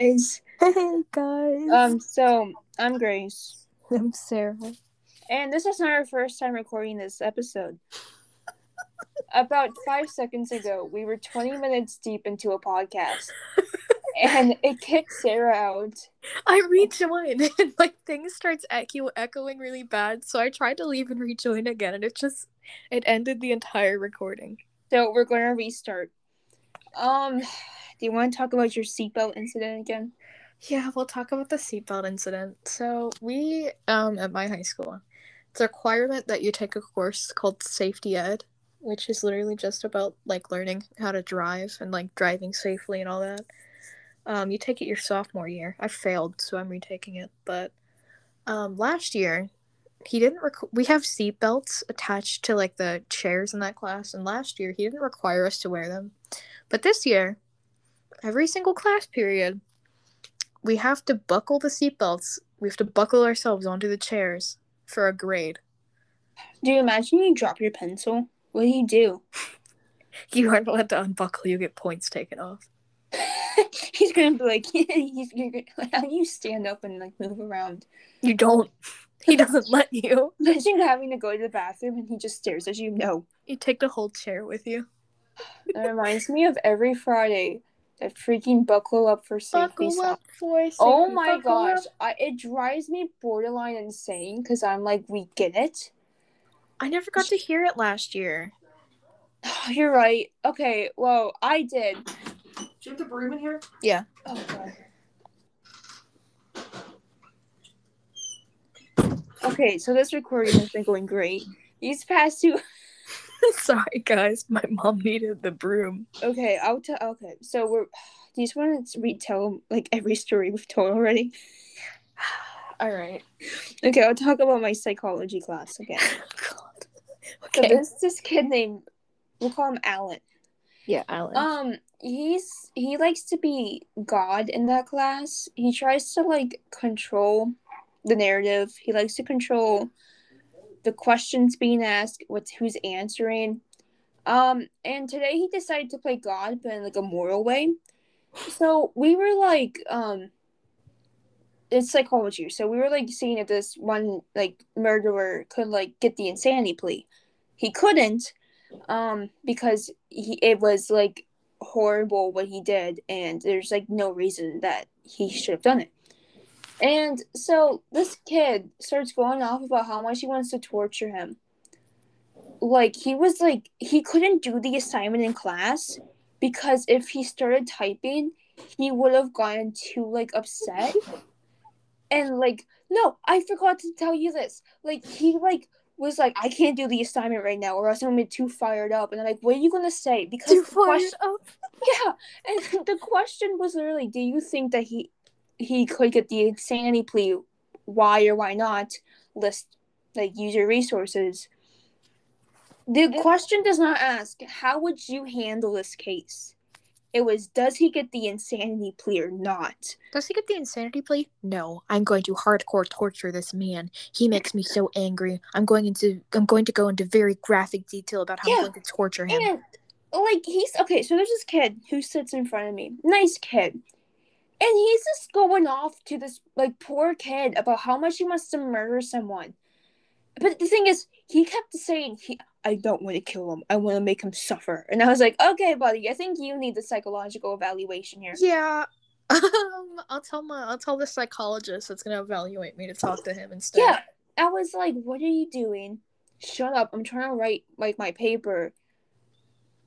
guys. Hey guys. Um, so I'm Grace, I'm Sarah. and this is not our first time recording this episode. About five seconds ago, we were 20 minutes deep into a podcast, and it kicked Sarah out. I rejoined and like things starts echo echoing really bad, so I tried to leave and rejoin again, and it just it ended the entire recording. So we're going to restart. Um, do you want to talk about your seatbelt incident again? Yeah, we'll talk about the seatbelt incident. So we um at my high school, it's a requirement that you take a course called safety ed, which is literally just about like learning how to drive and like driving safely and all that. Um, you take it your sophomore year. I failed, so I'm retaking it. But um, last year, he didn't. Rec- we have seatbelts attached to like the chairs in that class, and last year he didn't require us to wear them. But this year, every single class period, we have to buckle the seatbelts. We have to buckle ourselves onto the chairs for a grade. Do you imagine you drop your pencil? What do you do? You aren't allowed to unbuckle. You get points taken off. he's gonna be like, he's gonna- how do you stand up and like move around? You don't. He doesn't let you. Imagine having to go to the bathroom and he just stares at you. No, You take the whole chair with you. that reminds me of every Friday that freaking buckle up for safety. Buckle song. up for oh safety. Oh my buckle gosh, I, it drives me borderline insane because I'm like, we get it. I never got to hear it last year. Oh, You're right. Okay, well, I did. Do you have the broom in here? Yeah. Oh god. Okay, so this recording has been going great. These past two. Sorry, guys. My mom needed the broom. Okay, I'll tell. Okay, so we're. Do you just want to retell like every story we've told already? All right. Okay, I'll talk about my psychology class again. God. So Okay. there's this kid named. We'll call him Alan. yeah, Alan. Um, he's he likes to be God in that class. He tries to like control the narrative. He likes to control the questions being asked, what's who's answering. Um, and today he decided to play God, but in like a moral way. So we were like, um, it's psychology. So we were like seeing if this one like murderer could like get the insanity plea. He couldn't, um, because he it was like horrible what he did, and there's like no reason that he should have done it. And so this kid starts going off about how much he wants to torture him. Like he was like he couldn't do the assignment in class because if he started typing, he would have gotten too like upset. And like, no, I forgot to tell you this. Like he like was like, I can't do the assignment right now, or else I'm gonna be too fired up. And I'm like, what are you gonna say? Because Too the question- up. yeah, and the question was literally, do you think that he he could get the insanity plea? Why or why not? List like use your resources. The question does not ask how would you handle this case. It was does he get the insanity plea or not? Does he get the insanity plea? No. I'm going to hardcore torture this man. He makes me so angry. I'm going into I'm going to go into very graphic detail about how Yeah. I'm going to torture him. And like he's okay, so there's this kid who sits in front of me. Nice kid. And he's just going off to this like poor kid about how much he wants to murder someone. But the thing is, he kept saying he I don't want to kill him. I want to make him suffer. And I was like, okay, buddy, I think you need the psychological evaluation here. Yeah. Um, I'll tell my I'll tell the psychologist that's gonna evaluate me to talk to him instead. Yeah. I was like, what are you doing? Shut up. I'm trying to write like my paper.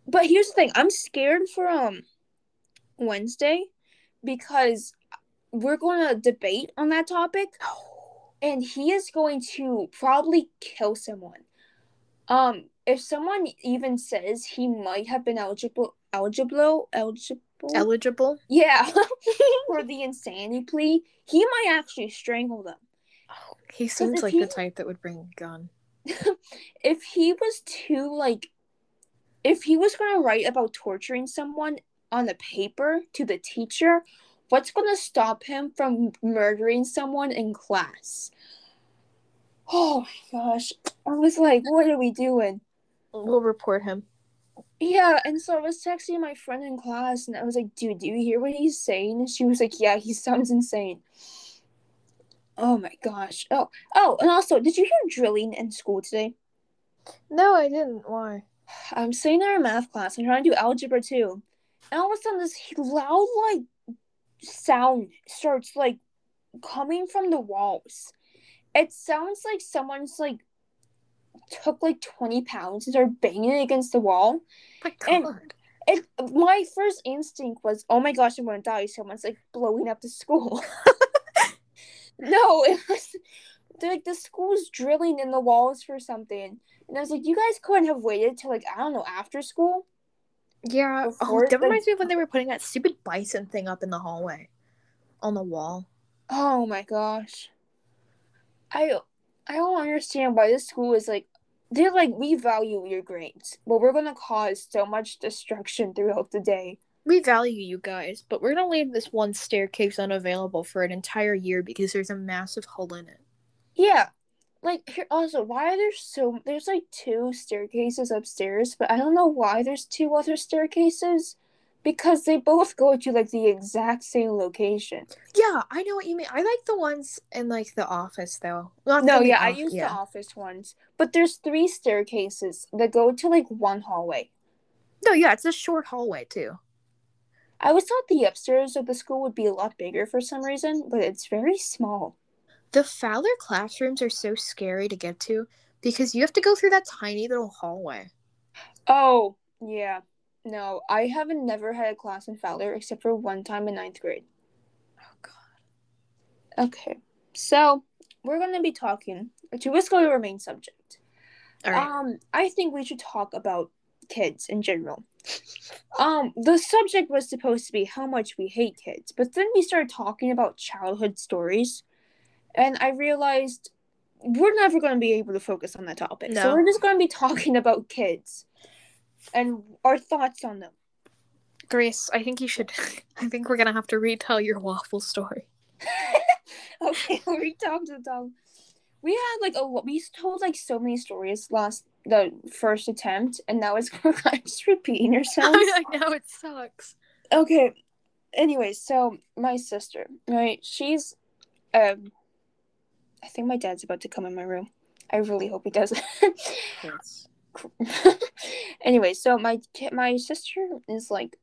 But here's the thing, I'm scared for um Wednesday because we're going to debate on that topic and he is going to probably kill someone. Um if someone even says he might have been eligible eligible eligible Eligible? yeah for the insanity plea, he might actually strangle them. He seems like he- the type that would bring a gun. if he was too like if he was going to write about torturing someone on the paper to the teacher what's going to stop him from murdering someone in class oh my gosh i was like what are we doing We'll report him. Yeah, and so I was texting my friend in class, and I was like, "Dude, do you hear what he's saying?" And she was like, "Yeah, he sounds insane." Oh my gosh! Oh, oh, and also, did you hear drilling in school today? No, I didn't. Why? I'm sitting in our math class. I'm trying to do algebra too, and all of a sudden, this loud like sound starts like coming from the walls. It sounds like someone's like took like 20 pounds and started banging it against the wall. My And- God. It my first instinct was, oh my gosh, I'm gonna die. Someone's like blowing up the school. no, it was like the school's drilling in the walls for something. And I was like, you guys couldn't have waited till like I don't know after school. Yeah. Oh, that reminds me of when they were putting that stupid bison thing up in the hallway, on the wall. Oh my gosh. I I don't understand why this school is like they're like we value your grades, but we're gonna cause so much destruction throughout the day. We value you guys, but we're gonna leave this one staircase unavailable for an entire year because there's a massive hole in it. Yeah. Like here also, why are there so there's like two staircases upstairs, but I don't know why there's two other staircases. Because they both go to like the exact same location. Yeah, I know what you mean. I like the ones in like the office though. Not No, yeah, I off- use yeah. the office ones. But there's three staircases that go to like one hallway. No, yeah, it's a short hallway too. I always thought the upstairs of the school would be a lot bigger for some reason, but it's very small. The Fowler classrooms are so scary to get to because you have to go through that tiny little hallway. Oh, yeah. No, I haven't never had a class in Fowler except for one time in ninth grade. Oh god. Okay, so we're going to be talking. To let's go to our main subject. All right. Um, I think we should talk about kids in general. Um, the subject was supposed to be how much we hate kids, but then we started talking about childhood stories, and I realized we're never going to be able to focus on that topic. So we're just going to be talking about kids and our thoughts on them. Grace, I think you should. I think we're gonna have to retell your waffle story. okay, we talked to Tom. We had like a we told like so many stories last the first attempt, and now it's kind of just repeating yourselves. I know it sucks. okay. Anyway, so my sister, right? She's, um, I think my dad's about to come in my room. I really hope he doesn't. Yes. anyway, so my my sister is like,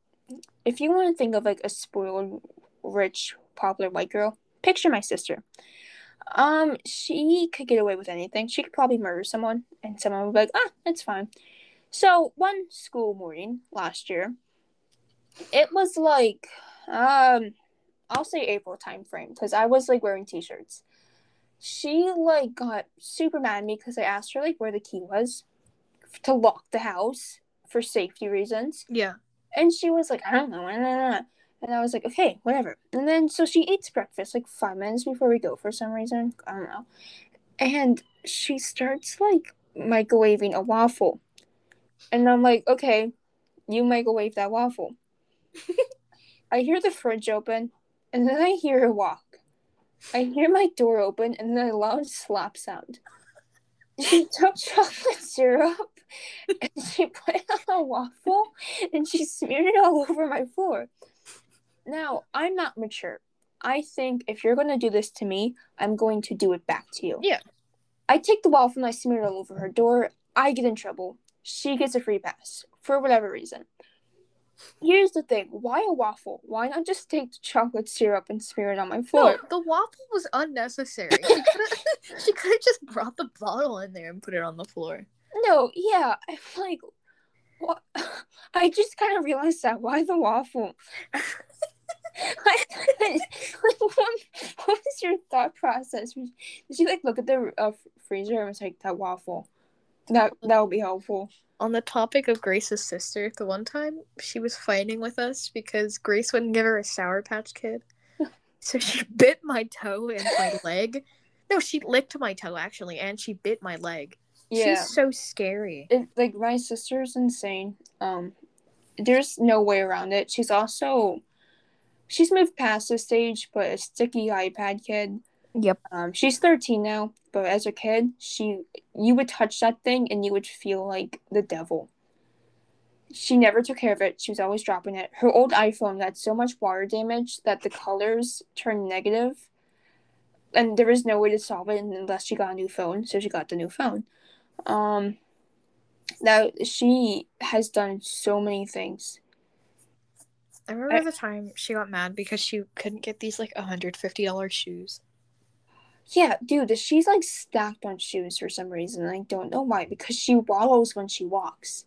if you want to think of like a spoiled, rich, popular white girl, picture my sister. Um, she could get away with anything. She could probably murder someone, and someone would be like, ah, it's fine. So one school morning last year, it was like, um, I'll say April time frame because I was like wearing t-shirts. She like got super mad at me because I asked her like where the key was to lock the house for safety reasons. Yeah. And she was like, I don't know. nah, nah, nah." And I was like, okay, whatever. And then so she eats breakfast like five minutes before we go for some reason. I don't know. And she starts like microwaving a waffle. And I'm like, okay, you microwave that waffle. I hear the fridge open, and then I hear her walk. I hear my door open, and then a loud slap sound. She took chocolate syrup and she put it on a waffle and she smeared it all over my floor. Now, I'm not mature. I think if you're going to do this to me, I'm going to do it back to you. Yeah. I take the waffle and I smear it all over her door. I get in trouble. She gets a free pass for whatever reason. Here's the thing why a waffle? Why not just take the chocolate syrup and smear it on my floor? No, the waffle was unnecessary. She could have she could have just brought the bottle in there and put it on the floor. No, yeah, I'm like, what? I just kind of realized that. Why the waffle? like, like, what, what was your thought process? Did you like look at the uh, freezer and was like that waffle? That that would be helpful. On the topic of Grace's sister, the one time she was fighting with us because Grace wouldn't give her a Sour Patch Kid. So she bit my toe and my leg. No, she licked my toe actually, and she bit my leg. Yeah, She's so scary. it, like my sister's insane. Um, there's no way around it. She's also, she's moved past this stage, but a sticky iPad kid. Yep. Um, she's 13 now, but as a kid, she you would touch that thing and you would feel like the devil. she never took care of it. She was always dropping it. Her old iPhone got so much water damage that the colors turned negative, and there was no way to solve it unless she got a new phone. So she got the new phone. Um, now she has done so many things. I remember I, the time she got mad because she couldn't get these like $150 shoes. Yeah, dude, she's like stacked on shoes for some reason. I don't know why. Because she wallows when she walks.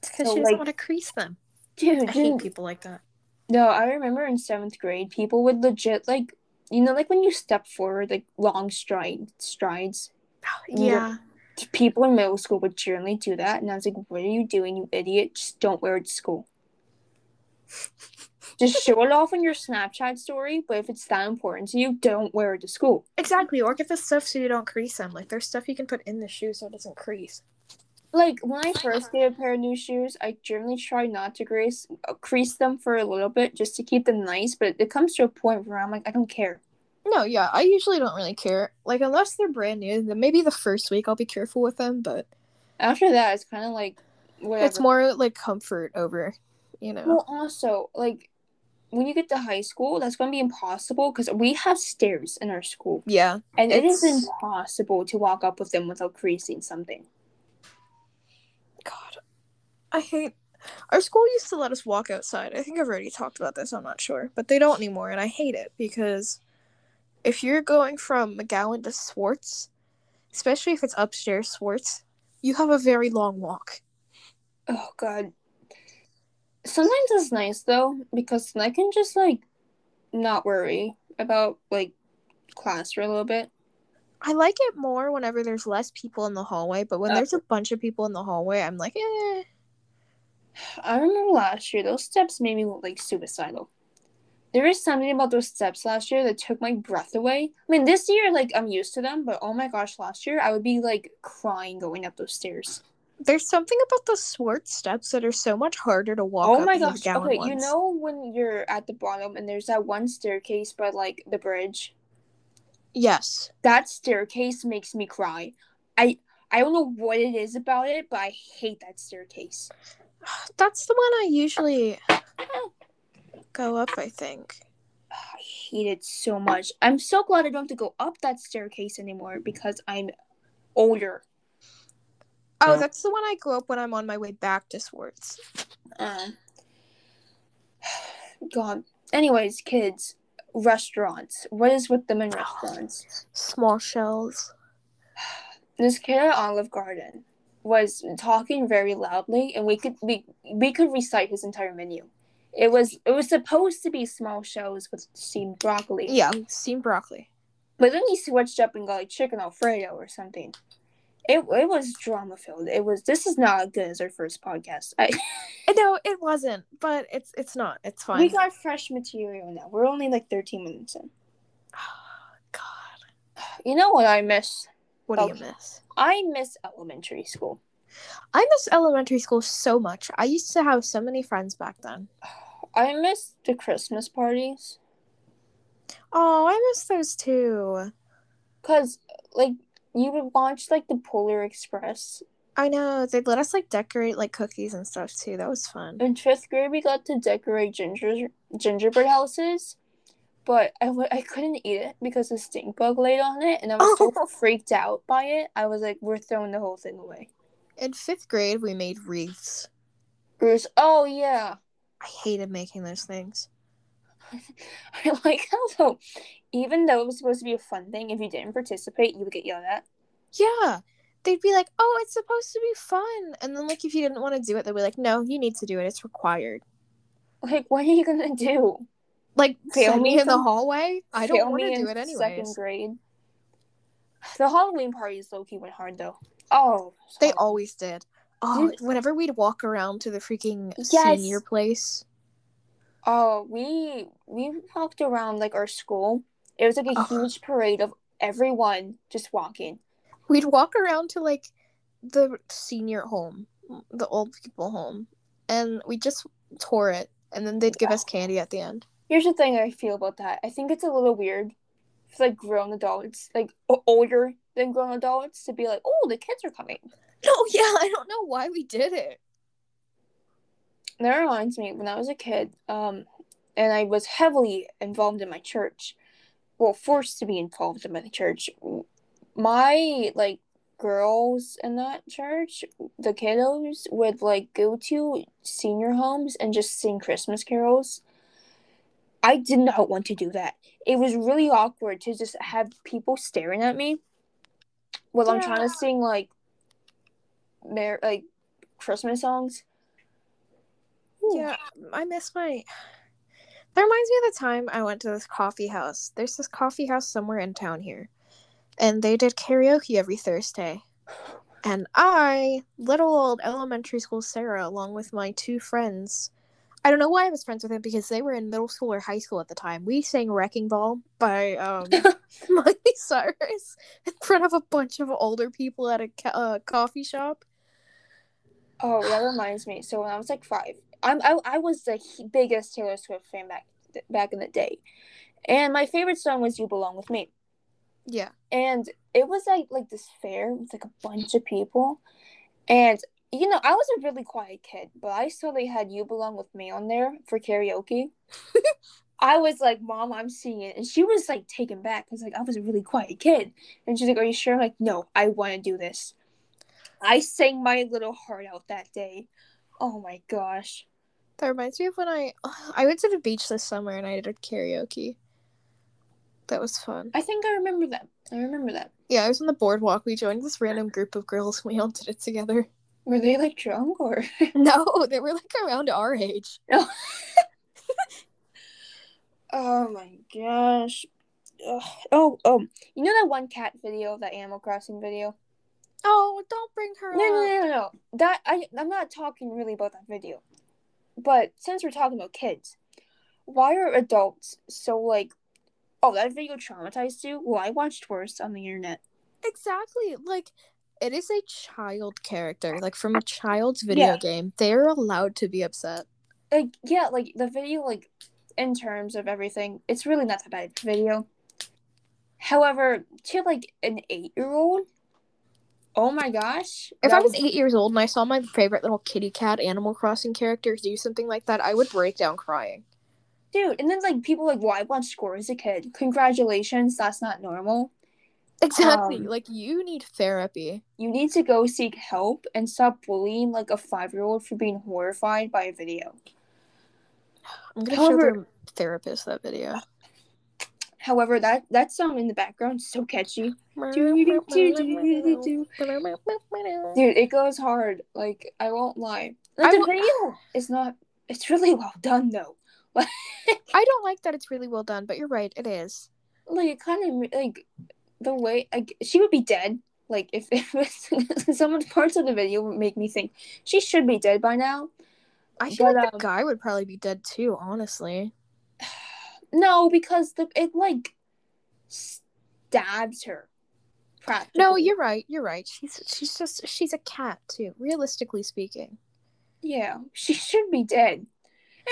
Because so, she doesn't like, want to crease them. Dude, I dude, hate people like that. No, I remember in seventh grade, people would legit like, you know, like when you step forward, like long stride strides. Oh, yeah. People in middle school would generally do that, and I was like, "What are you doing, you idiot? Just don't wear it to school." Just show it off on your Snapchat story, but if it's that important to you, don't wear it to school. Exactly, or get the stuff so you don't crease them. Like there's stuff you can put in the shoe so it doesn't crease. Like when I first get a pair of new shoes, I generally try not to crease uh, crease them for a little bit just to keep them nice. But it comes to a point where I'm like, I don't care. No, yeah, I usually don't really care. Like unless they're brand new, then maybe the first week I'll be careful with them. But after that, it's kind of like whatever. It's more like comfort over, you know. Well, also like when you get to high school, that's going to be impossible because we have stairs in our school. Yeah. And it is impossible to walk up with them without creasing something. God. I hate. Our school used to let us walk outside. I think I've already talked about this, I'm not sure. But they don't anymore, and I hate it because if you're going from McGowan to Swartz, especially if it's upstairs Swartz, you have a very long walk. Oh, God sometimes it's nice though because I can just like not worry about like class for a little bit. I like it more whenever there's less people in the hallway, but when uh, there's a bunch of people in the hallway, I'm like, eh. I remember last year those steps made me look like suicidal. There is something about those steps last year that took my breath away. I mean, this year, like, I'm used to them, but oh my gosh, last year I would be like crying going up those stairs there's something about the Swartz steps that are so much harder to walk. Oh my gosh! Okay, ones. you know when you're at the bottom and there's that one staircase by like the bridge. Yes. That staircase makes me cry. I I don't know what it is about it, but I hate that staircase. That's the one I usually go up. I think. I hate it so much. I'm so glad I don't have to go up that staircase anymore because I'm older. Oh, that's the one I go up when I'm on my way back to Swartz. Um, God. Anyways, kids, restaurants. What is with them in restaurants? Small shells. This kid at Olive Garden was talking very loudly, and we could we we could recite his entire menu. It was it was supposed to be small shells with steamed broccoli. Yeah, steamed broccoli. But then he switched up and got like chicken alfredo or something. It it was drama filled. It was. This is not as good as our first podcast. I, no, it wasn't. But it's it's not. It's fine. We got fresh material now. We're only like thirteen minutes in. Oh, God. You know what I miss? What do oh, you miss? I miss elementary school. I miss elementary school so much. I used to have so many friends back then. I miss the Christmas parties. Oh, I miss those too. Cause like you would watch like the Polar Express. I know they let us like decorate like cookies and stuff too. That was fun. In fifth grade, we got to decorate ginger gingerbread houses, but I w- I couldn't eat it because the stink bug laid on it, and I was so freaked out by it. I was like, "We're throwing the whole thing away." In fifth grade, we made wreaths. Wreaths. Oh yeah. I hated making those things. I like how so even though it was supposed to be a fun thing, if you didn't participate, you would get yelled at. Yeah. They'd be like, Oh, it's supposed to be fun and then like if you didn't want to do it, they'd be like, No, you need to do it, it's required. Like, what are you gonna do? Like fail me in the hallway? I don't want to do it anyway. Second grade. The Halloween parties low key went hard though. Oh, they always did. Oh, Dude. whenever we'd walk around to the freaking yes. senior place, Oh, we we walked around like our school. It was like a oh. huge parade of everyone just walking. We'd walk around to like the senior home, the old people home, and we just tour it, and then they'd give us candy at the end. Here's the thing I feel about that. I think it's a little weird for like grown adults, like older than grown adults, to be like, "Oh, the kids are coming." No, yeah, I don't know why we did it. That reminds me when I was a kid, um, and I was heavily involved in my church. Well, forced to be involved in my church. My like girls in that church, the kiddos would like go to senior homes and just sing Christmas carols. I did not want to do that. It was really awkward to just have people staring at me while I'm trying to sing like mer- like Christmas songs. Yeah, I miss my. That reminds me of the time I went to this coffee house. There's this coffee house somewhere in town here, and they did karaoke every Thursday. And I, little old elementary school Sarah, along with my two friends, I don't know why I was friends with them because they were in middle school or high school at the time. We sang "Wrecking Ball" by um, Miley Cyrus in front of a bunch of older people at a ca- uh, coffee shop. Oh, that reminds me. So when I was like five, I'm I, I was the biggest Taylor Swift fan back back in the day, and my favorite song was "You Belong with Me." Yeah. And it was like like this fair with like a bunch of people, and you know I was a really quiet kid, but I saw they had "You Belong with Me" on there for karaoke. I was like, "Mom, I'm seeing it," and she was like taken back because like I was a really quiet kid, and she's like, "Are you sure?" I'm like, "No, I want to do this." I sang my little heart out that day. Oh my gosh. That reminds me of when I I went to the beach this summer and I did karaoke. That was fun. I think I remember that. I remember that. Yeah, I was on the boardwalk. We joined this random group of girls. and We all did it together. Were they like drunk or? No, they were like around our age. oh my gosh. Ugh. Oh, oh. You know that one cat video, that Animal Crossing video? Oh, don't bring her No, no, no, no, no. That I I'm not talking really about that video. But since we're talking about kids, why are adults so like oh that video traumatized you? Well I watched worse on the internet. Exactly. Like it is a child character, like from a child's video Yeah. game. They're allowed to be upset. Like yeah, like the video like in terms of everything, it's really not that bad video. However, to like an eight year old, oh my gosh. If I was eight years old and I saw my favorite little kitty cat Animal Crossing character do something like that, I would break down crying. dude, and then like people like, well, I watched Score as a kid. Congratulations, that's not normal. Exactly. Um, like you need therapy. You need to go seek help and stop bullying like a five year old for being horrified by a video. I'm gonna However- show the therapist that video. However, that that song in the background is so catchy. Dude, it goes hard. Like I won't lie. Like, the video is not. It's really well done though. I don't like that it's really well done, but you're right, it is. Like it kind of like the way like she would be dead. Like if it was some of parts of the video would make me think she should be dead by now. I feel But, like the um, guy would probably be dead too, honestly. No, because the it like stabs her. No, you're right. You're right. She's she's just she's a cat too. Realistically speaking. Yeah, she should be dead.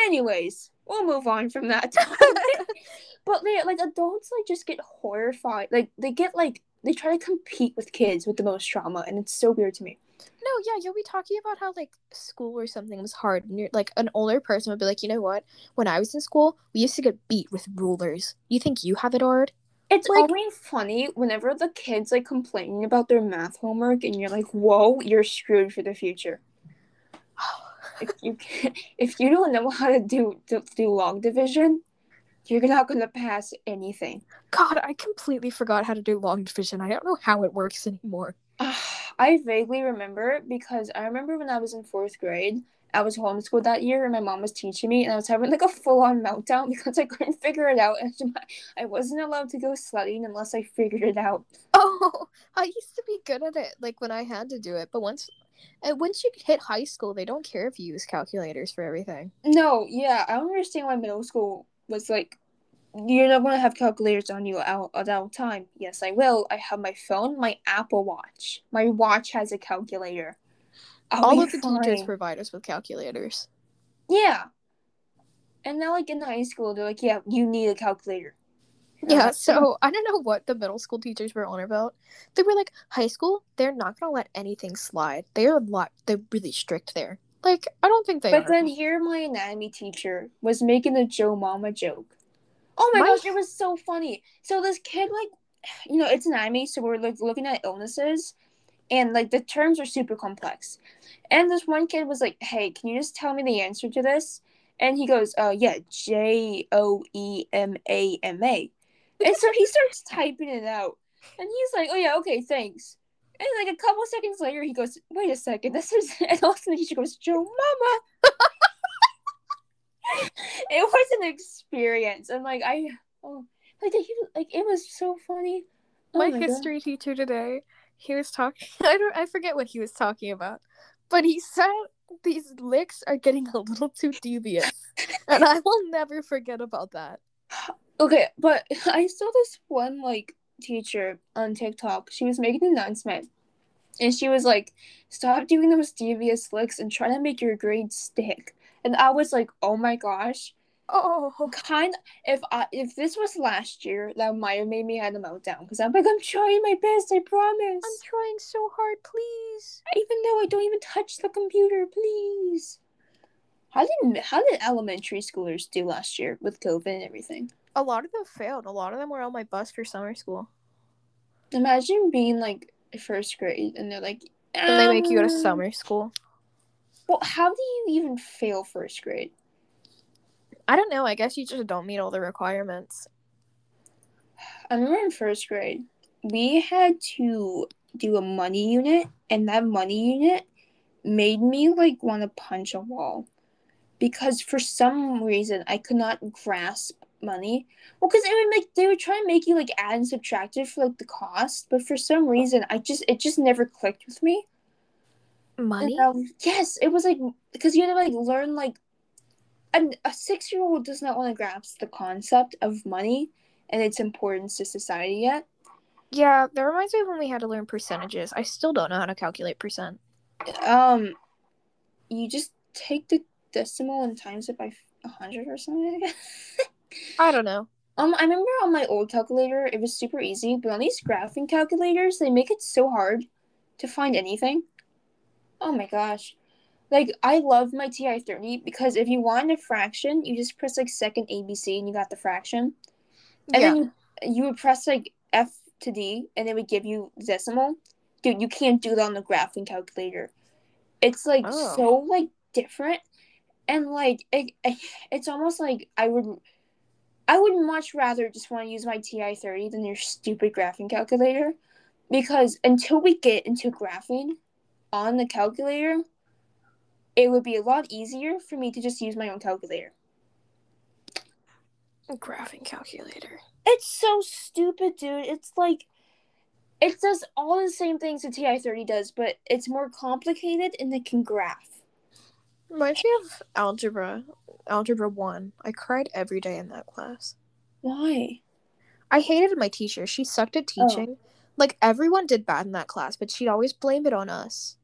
Anyways, we'll move on from that. but they like adults like just get horrified. Like they get like they try to compete with kids with the most trauma, and it's so weird to me. No, yeah, you'll be talking about how like school or something was hard, and you're like an older person would be like, you know what? When I was in school, we used to get beat with rulers. You think you have it hard? It's Like- always funny whenever the kids like complaining about their math homework, and you're like, "Whoa, you're screwed for the future." If you can, if you don't know how to do to do long division, you're not gonna pass anything. God, I completely forgot how to do long division. I don't know how it works anymore. I vaguely remember because I remember when I was in fourth grade, I was homeschooled that year, and my mom was teaching me, and I was having like a full on meltdown because I couldn't figure it out, and I wasn't allowed to go sledding unless I figured it out. Oh, I used to be good at it, like when I had to do it. But once, and once you hit high school, they don't care if you use calculators for everything. No, yeah, I don't understand why middle school was like, you're not gonna have calculators on you all, at all time. Yes, I will. I have my phone, my Apple Watch. My watch has a calculator. I'll All of the teachers fine. provide us with calculators. Yeah. And now, like in high school, they're like, "Yeah, you need a calculator." And Yeah, so I don't know what the middle school teachers were on about. They were like, high school, they're not gonna let anything slide. They're a lot. They're really strict there. Like, I don't think they But are. then here, my anatomy teacher was making a Joe Mama joke. Oh my My- gosh, it was so funny. So this kid, like, you know, it's anatomy, so we're like looking at illnesses, and like the terms are super complex. And this one kid was like, "Hey, can you just tell me the answer to this?" And he goes, "Oh yeah, J O E M A M A." And so he starts typing it out, and he's like, "Oh yeah, okay, thanks." And like a couple seconds later, he goes, "Wait a second, this is." And also the teacher goes, "Joe Mama." it was an experience, and like I, oh, like he, like it was so funny. Oh my, my God. history teacher today, he was talking. I don't. I forget what he was talking about, but he said these licks are getting a little too devious, and I will never forget about that. Okay, but I saw this one like teacher on TikTok. She was making an announcement, and she was like, "Stop doing those devious licks and try to make your grade stick." And I was like, "Oh my gosh!" Oh, Kind. If I if this was last year, that might have made me have a meltdown because I'm like, I'm trying my best. I promise. I'm trying so hard, please. even though I don't even touch the computer, please. How did how did elementary schoolers do last year with COVID and everything? A lot of them failed. A lot of them were on my bus for summer school, Imagine being like first grade and they're like, and they make you go to "Um, summer school. Well, how do you even fail first grade? I don't know. I guess you just don't meet all the requirements. I remember in first grade, we had to do a money unit, and that money unit made me like want to punch a wall because for some reason I could not grasp money. Well, because it would make they would try and make you like add and subtract it for like the cost, but for some reason I just it just never clicked with me. Money? And, um, yes, it was like because you had to like learn like an, a six year old does not want to grasp the concept of money and its importance to society yet. Yeah, that reminds me of when we had to learn percentages. I still don't know how to calculate percent. Um, you just take the decimal and times it by a hundred or something. I don't know. um, I remember on my old calculator it was super easy, but on these graphing calculators they make it so hard to find anything. Oh my gosh. Like I love my TI thirty because if you want a fraction, you just press like second ABC and you got the fraction. And yeah. then you, you would press like F to D and it would give you decimal. Dude, you can't do that on the graphing calculator. It's like Oh. so like different and like it, it's almost like I would I would much rather just want to use my TI 30 than your stupid graphing calculator because until we get into graphing on the calculator it would be a lot easier for me to just use my own calculator. A graphing calculator. It's so stupid, dude. It's like it does all the same things the TI 30 does, but it's more complicated and it can graph. Reminds me of algebra. Algebra 1. I cried every day in that class. Why? I hated my teacher. She sucked at oh. teaching. Like, everyone did bad in that class, but she'd always blame it on us.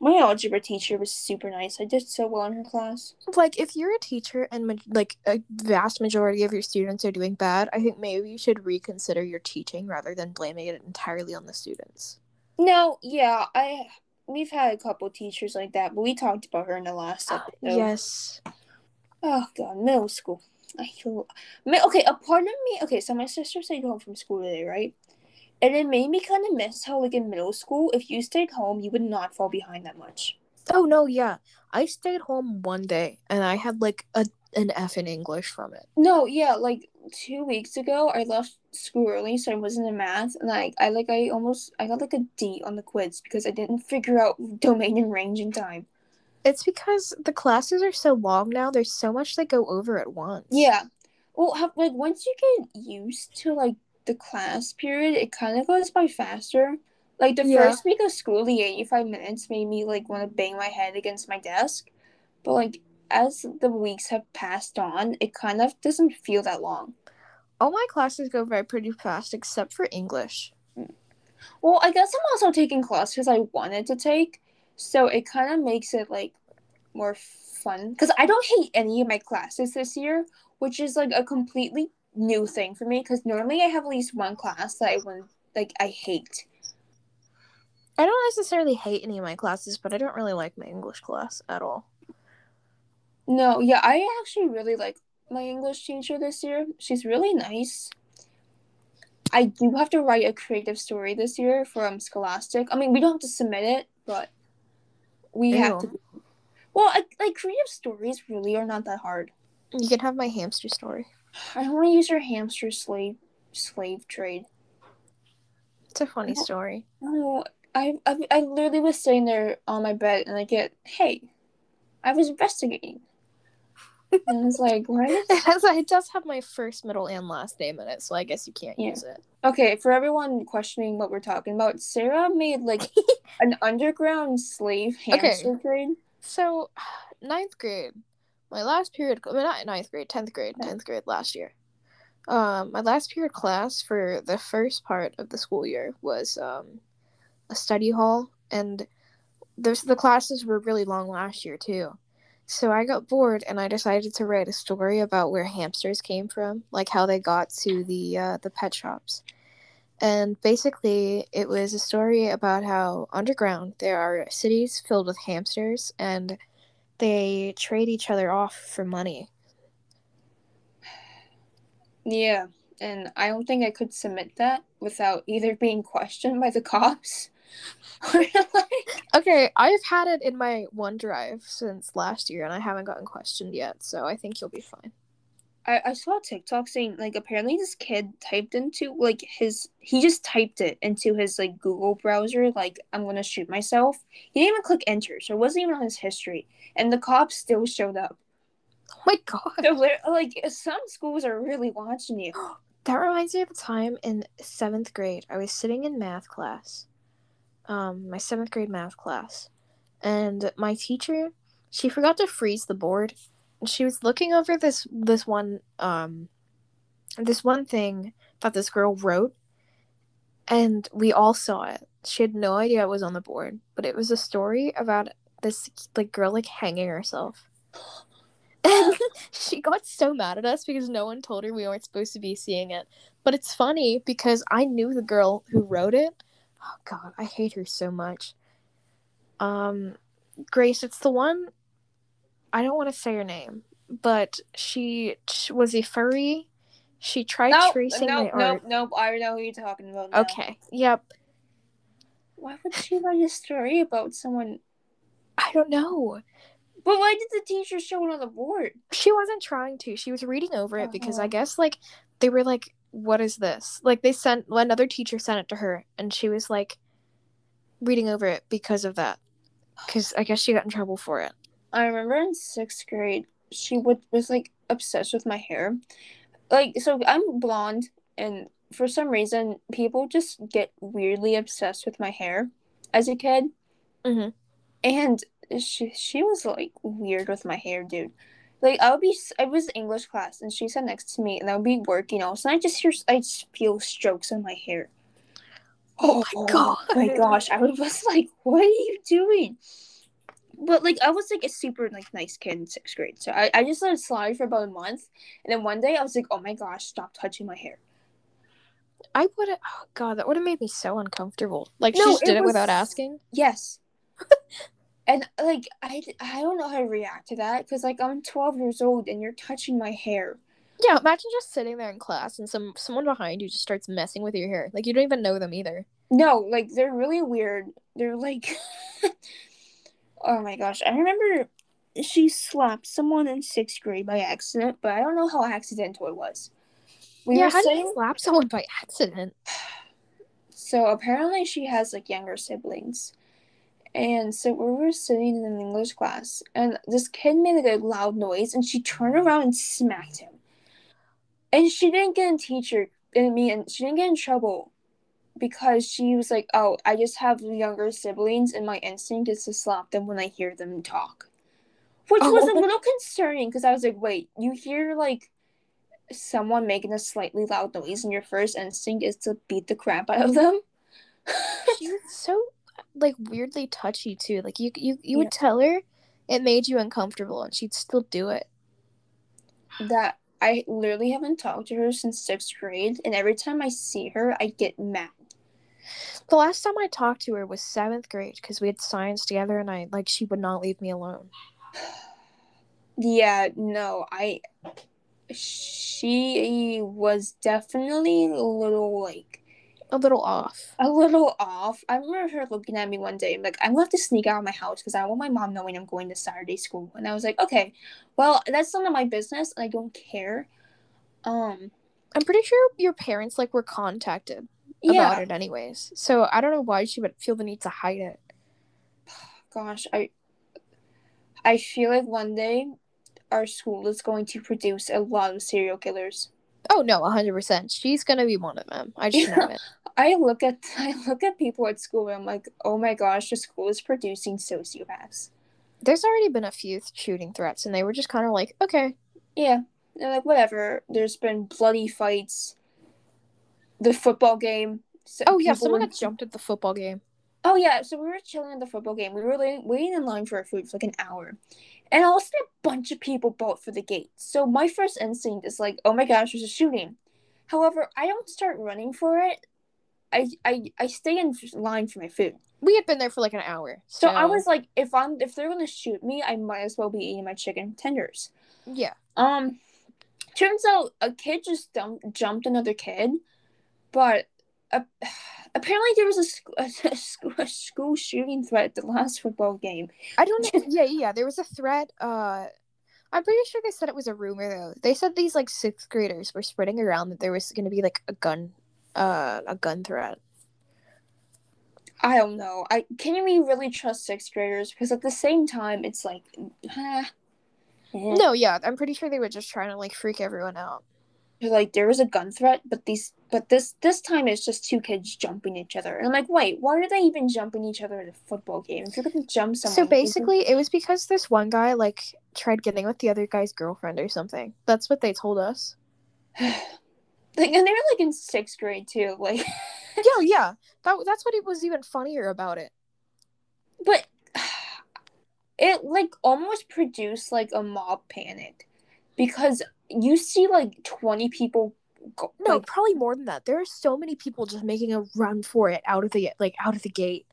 My algebra teacher was super nice. I did so well in her class. Like, if you're a teacher and, like, a vast majority of your students are doing bad, I think maybe you should reconsider your teaching rather than blaming it entirely on the students. No, yeah, I we've had a couple teachers like that, but we talked about her in the last ah, episode. Yes. Oh god, middle school. I feel okay. A part of me, okay. So my sister stayed home from school today, right? And it made me kind of miss how, like in middle school, if you stayed home, you would not fall behind that much. Oh, no, yeah. I stayed home one day and I had, like, a an F in English from it. No, yeah, like two weeks ago, I left school early, so I wasn't in math, and like I like I almost I got like a D on the quiz because I didn't figure out domain and range in time. It's because the classes are so long now. There's so much they go over at once. Yeah, well, have, like once you get used to like the class period, it kind of goes by faster. Like the Yeah. first week of school, the eighty-five minutes made me like want to bang my head against my desk, but like as the weeks have passed on, it kind of doesn't feel that long. All my classes go by pretty fast except for English. Mm. Well, I guess I'm also taking classes I wanted to take, so it kind of makes it like more fun. Because I don't hate any of my classes this year, which is like a completely new thing for me. Because normally I have at least one class that I want, like I hate. I don't necessarily hate any of my classes, but I don't really like my English class at all. No, yeah, I actually really like my English teacher this year. She's really nice. I do have to write a creative story this year from Scholastic. I mean, we don't have to submit it, but we Ew. have to. Well, I, like creative stories really are not that hard. You can have my hamster story. I don't want to use your hamster slave slave trade. It's a funny story. No, I, I I literally was sitting there on my bed and I get, hey, I was investigating. and I was like, what? It does have my first, middle, and last name in it, so I guess you can't yeah. use it. Okay, for everyone questioning what we're talking about, Sarah made like an underground slave hamster okay. trade. So, ninth grade, my last period, I mean, not ninth grade, tenth grade, tenth grade last year. Um, my last period class for the first part of the school year was um, a study hall, and those the classes were really long last year too. So I got bored, and I decided to write a story about where hamsters came from, like how they got to the uh, the pet shops. And basically, it was a story about how underground there are cities filled with hamsters, and they trade each other off for money. Yeah, and I don't think I could submit that without either being questioned by the cops okay, I've had it in my OneDrive since last year and I haven't gotten questioned yet, so I think you'll be fine. I, I saw TikTok saying like apparently this kid typed into like his he just typed it into his like Google browser like I'm gonna shoot myself. He didn't even click enter, so it wasn't even on his history, and the cops still showed up. Oh my god! So like some schools are really watching you. that reminds me of a time in seventh grade. I was sitting in math class, um, my seventh grade math class, and my teacher she forgot to freeze the board she was looking over this this one um this one thing that this girl wrote and we all saw it. She had no idea it was on the board but it was a story about this like girl like hanging herself. And she got so mad at us because no one told her we weren't supposed to be seeing it. But it's funny because i knew the girl who wrote it. Oh god i hate her so much. Um grace it's the one I don't want to say her name, but she was a furry. She tried nope, tracing nope, my nope, art. Nope, nope, I know who you're talking about. Now. Okay. Yep. Why would she write a story about someone? I don't know. But why did the teacher show it on the board? She wasn't trying to. She was reading over it uh-huh. because I guess like they were like, "What is this?" Like they sent another teacher sent it to her, and she was like reading over it because of that. Because I guess she got in trouble for it. I remember in sixth grade, she would was like obsessed with my hair. Like, so I'm blonde, and for some reason, people just get weirdly obsessed with my hair as a kid. Mm-hmm. And she she was like weird with my hair, dude. Like I would be, I was English class, and she sat next to me, and I would be working also, and I just hear, I just feel strokes on my hair. Oh, oh my god! Oh my gosh! I was like, "What are you doing?" But like I was like a super like nice kid in sixth grade, so I, I just let it slide for about a month, and then one day I was like, oh my gosh, stop touching my hair. I would have. Oh god, that would have made me so uncomfortable. Like no, she just did it, was, it without asking. Yes. and like I, I don't know how to react to that because like I'm 12 years old and you're touching my hair. Yeah, imagine just sitting there in class and some someone behind you just starts messing with your hair. Like you don't even know them either. No, like they're really weird. They're like Oh my gosh, I remember she slapped someone in sixth grade by accident, but I don't know how accidental it was. We yeah, how saying... you slap someone by accident? So apparently she has like younger siblings. And so we were sitting in an English class, and this kid made like a loud noise, and she turned around and smacked him. And she didn't get in teacher, I mean, she didn't get in trouble because she was like, "Oh, I just have younger siblings, and my instinct is to slap them when I hear them talk," which oh. was a oh. little concerning because I was like, "Wait, you hear like someone making a slightly loud noise, and your first instinct is to beat the crap out of them?" she was so like weirdly touchy too. Like you, you, you yeah. would tell her it made you uncomfortable, and she'd still do it. That I literally haven't talked to her since sixth grade, and every time I see her, I get mad The last time I talked to her was seventh grade because we had science together, and I like she would not leave me alone. Yeah, no, I. She was definitely a little like A little off. a little off. I remember her looking at me one day and like, I'm gonna have to sneak out of my house because I want my mom knowing I'm going to Saturday school. And I was like, okay, well, that's none of my business and I don't care. Um, I'm pretty sure your parents like were contacted yeah, about it anyways. So I don't know why she would feel the need to hide it. gosh, I, I feel like one day our school is going to produce a lot of serial killers. Oh no, 100%. She's going to be one of them. I just know it. I look at I look at people at school and I'm like, oh my gosh, the school is producing sociopaths. There's already been a few shooting threats and they were just kind of like, okay. Yeah, they're like whatever. There's been bloody fights. The football game. so Oh yeah, someone were- got jumped at the football game. Oh yeah, so we were chilling at the football game. We were waiting, waiting in line for our food for like an hour, and all of a sudden a bunch of people bolt for the gate. So my first instinct is like, oh my gosh, there's a shooting. However, I don't start running for it. I I I stay in line for my food. We had been there for like an hour. So I was like, if I'm if they're gonna shoot me, I might as well be eating my chicken tenders. Yeah. Um, turns out a kid just dumped, jumped another kid, but uh, apparently there was a, a, school, a school shooting threat at the last football game. I don't know. yeah, yeah. There was a threat. Uh, I'm pretty sure they said it was a rumor though. They said these like sixth graders were spreading around that there was going to be like a gun, uh, a gun threat. I don't know. I can we really trust sixth graders? Because at the same time, it's like, ah, eh. No, yeah, I'm pretty sure they were just trying to like freak everyone out. Like there was a gun threat, but these, but this this time it's just two kids jumping each other. And I'm like, wait, why are they even jumping each other at a football game? If you're gonna jump someone, So you can- basically, it was because this one guy like tried getting with the other guy's girlfriend or something. That's what they told us. like, and they were like in sixth grade too. Like, Yeah, yeah. That that's what it was even funnier about it. but it like almost produced like a mob panic because you see like 20 people go, No, like, probably more than that. There are so many people just making a run for it out of the like out of the gate.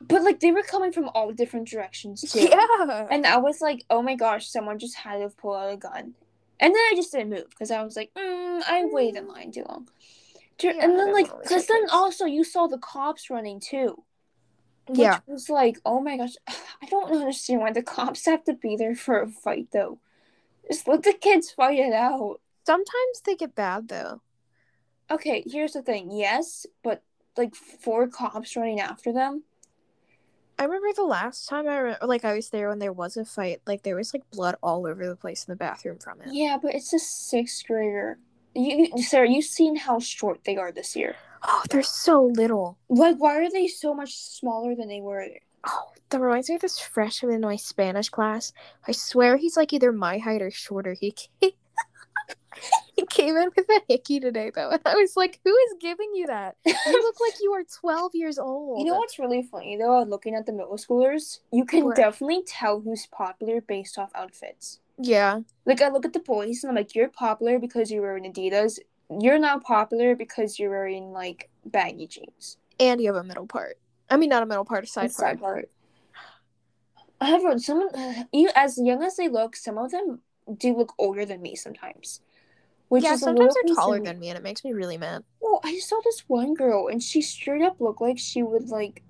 but like they were coming from all different directions too Yeah. and i was like oh my gosh someone just had to pull out a gun and then i just didn't move because i was like mm, i waited in line too long Yeah, and then like because then also you saw the cops running too which Yeah. was like oh my gosh i don't understand why the cops have to be there for a fight though just let the kids fight it out Sometimes they get bad though. okay here's the thing yes but like four cops running after them I remember the last time I re- like I was there when there was a fight. Like there was like blood all over the place in the bathroom from it. yeah but it's a sixth grader you you- sarah you've seen how short they are this year Oh, they're so little. like why are they so much smaller than they were Oh, that reminds me of this freshman in my Spanish class. I swear he's like either my height or shorter. He came, he came in with a hickey today though, and I was like, "Who is giving you that? You look like you are twelve years old." You know what's really funny though? Looking at the middle schoolers, you can definitely tell who's popular based off outfits. Yeah, Like I look at the boys and I'm like, you're popular because you're wearing Adidas. You're not popular because you're wearing like baggy jeans. and you have a middle part. I mean, not a middle part, a side side part. part. However, some you as young as they look, some of them do look older than me sometimes. Which yeah, is sometimes they're taller than me, and it makes me really mad. Well, I saw this one girl, and she straight up looked like she would like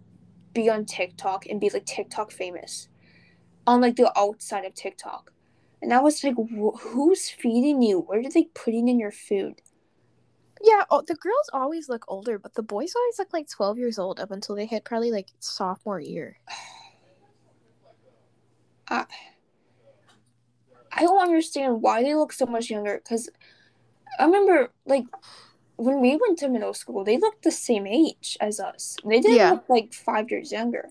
be on TikTok and be like TikTok famous, on like the outside of TikTok, and I was like, "Wh- "Who's feeding you? What are they putting in your food?" Yeah, oh, the girls always look older, but the boys always look like twelve years old up until they hit probably like sophomore year. I I don't understand why they look so much younger. Cause I remember like when we went to middle school, they looked the same age as us. They didn't Yeah. look like five years younger.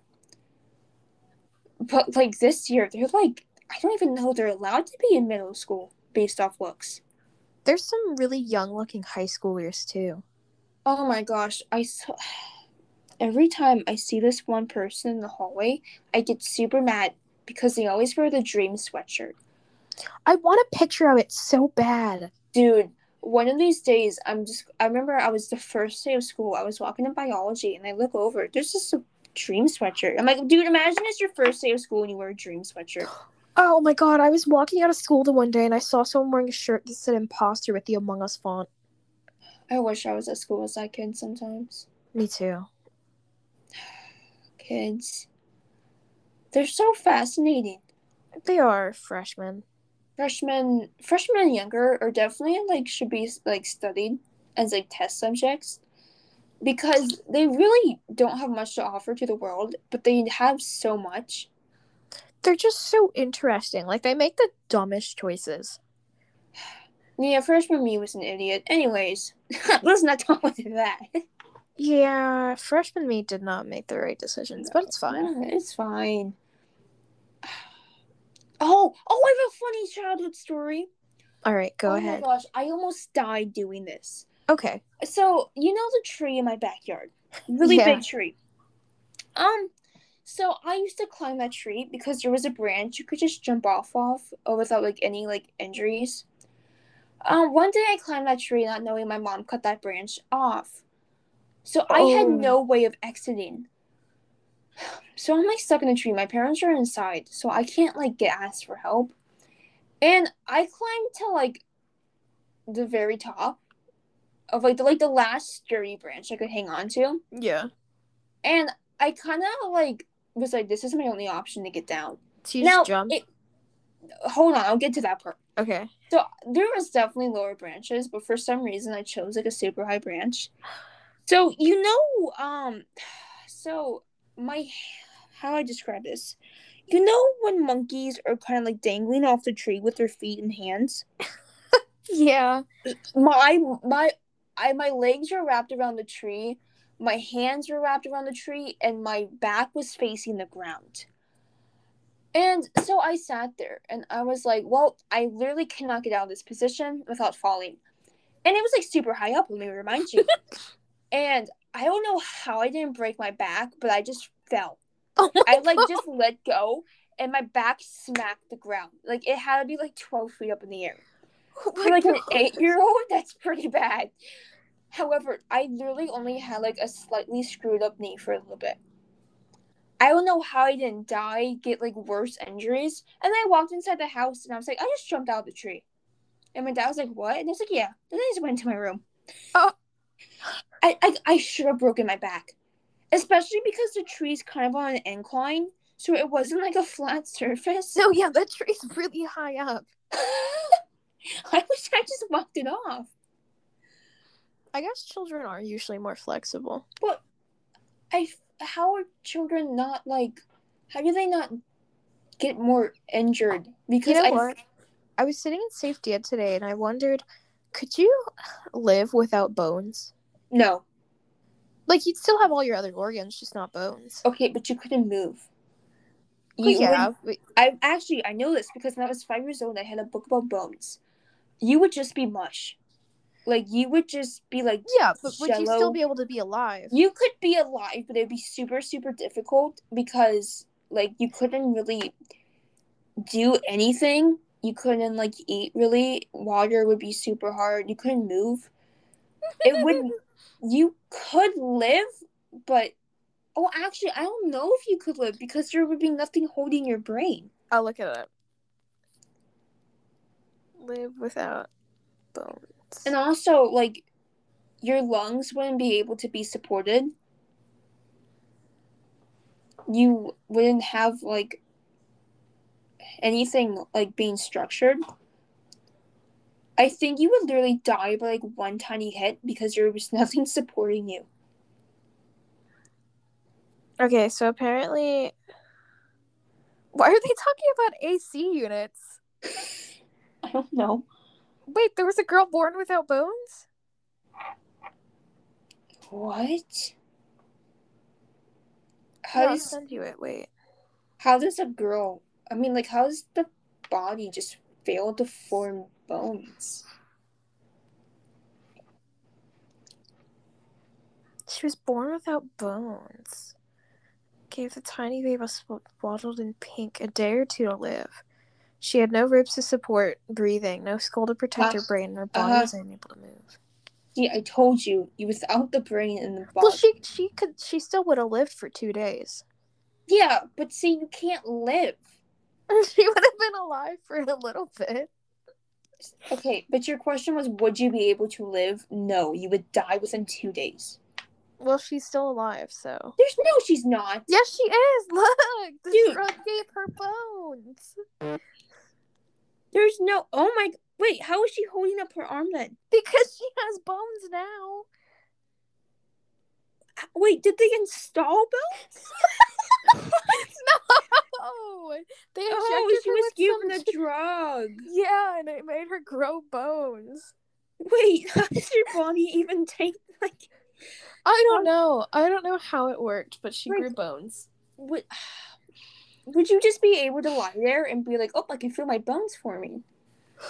But like this year, they're like I don't even know they're allowed to be in middle school based off looks. There's some really young looking high schoolers too. Oh my gosh, I saw every time I see this one person in the hallway, I get super mad because they always wear the dream sweatshirt. I want a picture of it so bad. Dude, one of these days, I'm just. I remember I was the first day of school. I was walking in biology, and I look over. There's just a dream sweatshirt. I'm like, dude, imagine it's your first day of school and you wear a dream sweatshirt. Oh my god, I was walking out of school the one day and I saw someone wearing a shirt that said imposter with the Among Us font. I wish I was as cool as that kid sometimes. Me too. Kids. They're so fascinating. They are freshmen. Freshmen freshmen and younger are definitely like should be like studied as like test subjects because they really don't have much to offer to the world, but they have so much. They're just so interesting. Like they make the dumbest choices. Yeah, freshman me was an idiot. Anyways, let's not talk about that. Yeah, freshman me did not make the right decisions, but it's fine. Yeah, it's fine. Oh, oh, I have a funny childhood story. All right, go oh ahead. my gosh, I almost died doing this. Okay. So you know the tree in my backyard, really Yeah. big tree. Um, so I used to climb that tree because there was a branch you could just jump off of uh, without like any like injuries. Um, one day I climbed that tree not knowing my mom cut that branch off, so I had Oh. no way of exiting. So I'm like stuck in the tree. My parents are inside, so I can't like get asked for help. And I climbed to like the very top of like the like the last sturdy branch I could hang on to. Yeah. And I kind of like was like, this is my only option to get down. So now, just jump. it, hold on, I'll get to that part. okay. So there was definitely lower branches, but for some reason I chose like a super high branch. So you know, um, so my how I describe this? You know when monkeys are kind of like dangling off the tree with their feet and hands. Yeah. My my I my legs are wrapped around the tree, my hands were wrapped around the tree, and my back was facing the ground. And so I sat there and I was like, well, I literally cannot get out of this position without falling. And it was like super high up, let me remind you. and I don't know how I didn't break my back, but I just fell. Oh I like God. just let go and my back smacked the ground. Like it had to be like 12 feet up in the air. Oh For like an eight year old, that's pretty bad. However, I literally only had like a slightly screwed up knee for a little bit. I don't know how I didn't die, get like worse injuries. And then I walked inside the house and I was like, I just jumped out of the tree. And my dad was like, What? And I was like, Yeah. And Then I just went to my room. Oh. I, I, I should have broken my back. Especially because the tree's kind of on an incline. So it wasn't like a flat surface. No, yeah, that tree's really high up. I wish I just walked it off. I guess children are usually more flexible. But I, how are children not like? How do they not get more injured? Because You know I, what? I was sitting in safety ed today and I wondered, could you live without bones? no. Like you'd still have all your other organs, just not bones. Okay, but you couldn't move. You yeah, would- I actually I know this because when I was five years old, I had a book about bones. You would just be mush, like you would just be like yeah, but would you still be able to be alive? You could be alive, but it'd be super, super difficult because like you couldn't really do anything. You couldn't like eat really. Water would be super hard. You couldn't move. It would you could live, but oh actually I don't know if you could live because there would be nothing holding your brain. I'll look it up. Live without bones. And also like your lungs wouldn't be able to be supported. You wouldn't have like anything like being structured. I think you would literally die by like one tiny hit because there was nothing supporting you. Okay, so apparently, why are they talking about AC units? I don't know. Wait, there was a girl born without bones? What? Yeah, How I'll does send you it. Wait. how does a girl I mean like how does the body just fail to form bones? She was born without bones. Gave the tiny baby swaddled in pink a day or two to live. She had no ribs to support breathing, no skull to protect her Uh, brain, and her body uh-huh. was unable to move. See, I told you, you without the brain and the body. Well, she she could she still would have lived for two days. yeah, but see, you can't live. she would have been alive for a little bit. Okay, but your question was, would you be able to live? No, you would die within two days. Well, she's still alive, so. There's no, she's not. Yes, she is. Look, the Dude. drug gave her bones There's no. Oh my. Wait, how is she holding up her arm then? because she has bones now. Wait, did they install bones? no, they Oh, she was given a drug. Yeah, and it made her grow bones. Wait, how does your body even take like? I don't know. I don't know how it worked, but she grew bones. Would would you just be able to lie there and be like, "Oh, I can feel my bones forming"?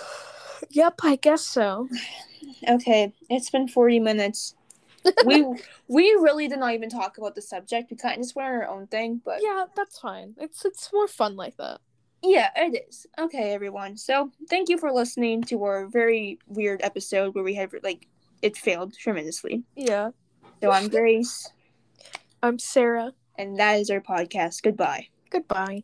Yep, I guess so. Okay, it's been forty minutes. we we really did not even talk about the subject. We kind of just went on our own thing, but Yeah, that's fine. It's it's more fun like that. yeah, it is. Okay, everyone. So thank you for listening to our very weird episode where we had like it failed tremendously. Yeah. So I'm Grace, I'm Sarah. and that is our podcast. Goodbye. Goodbye.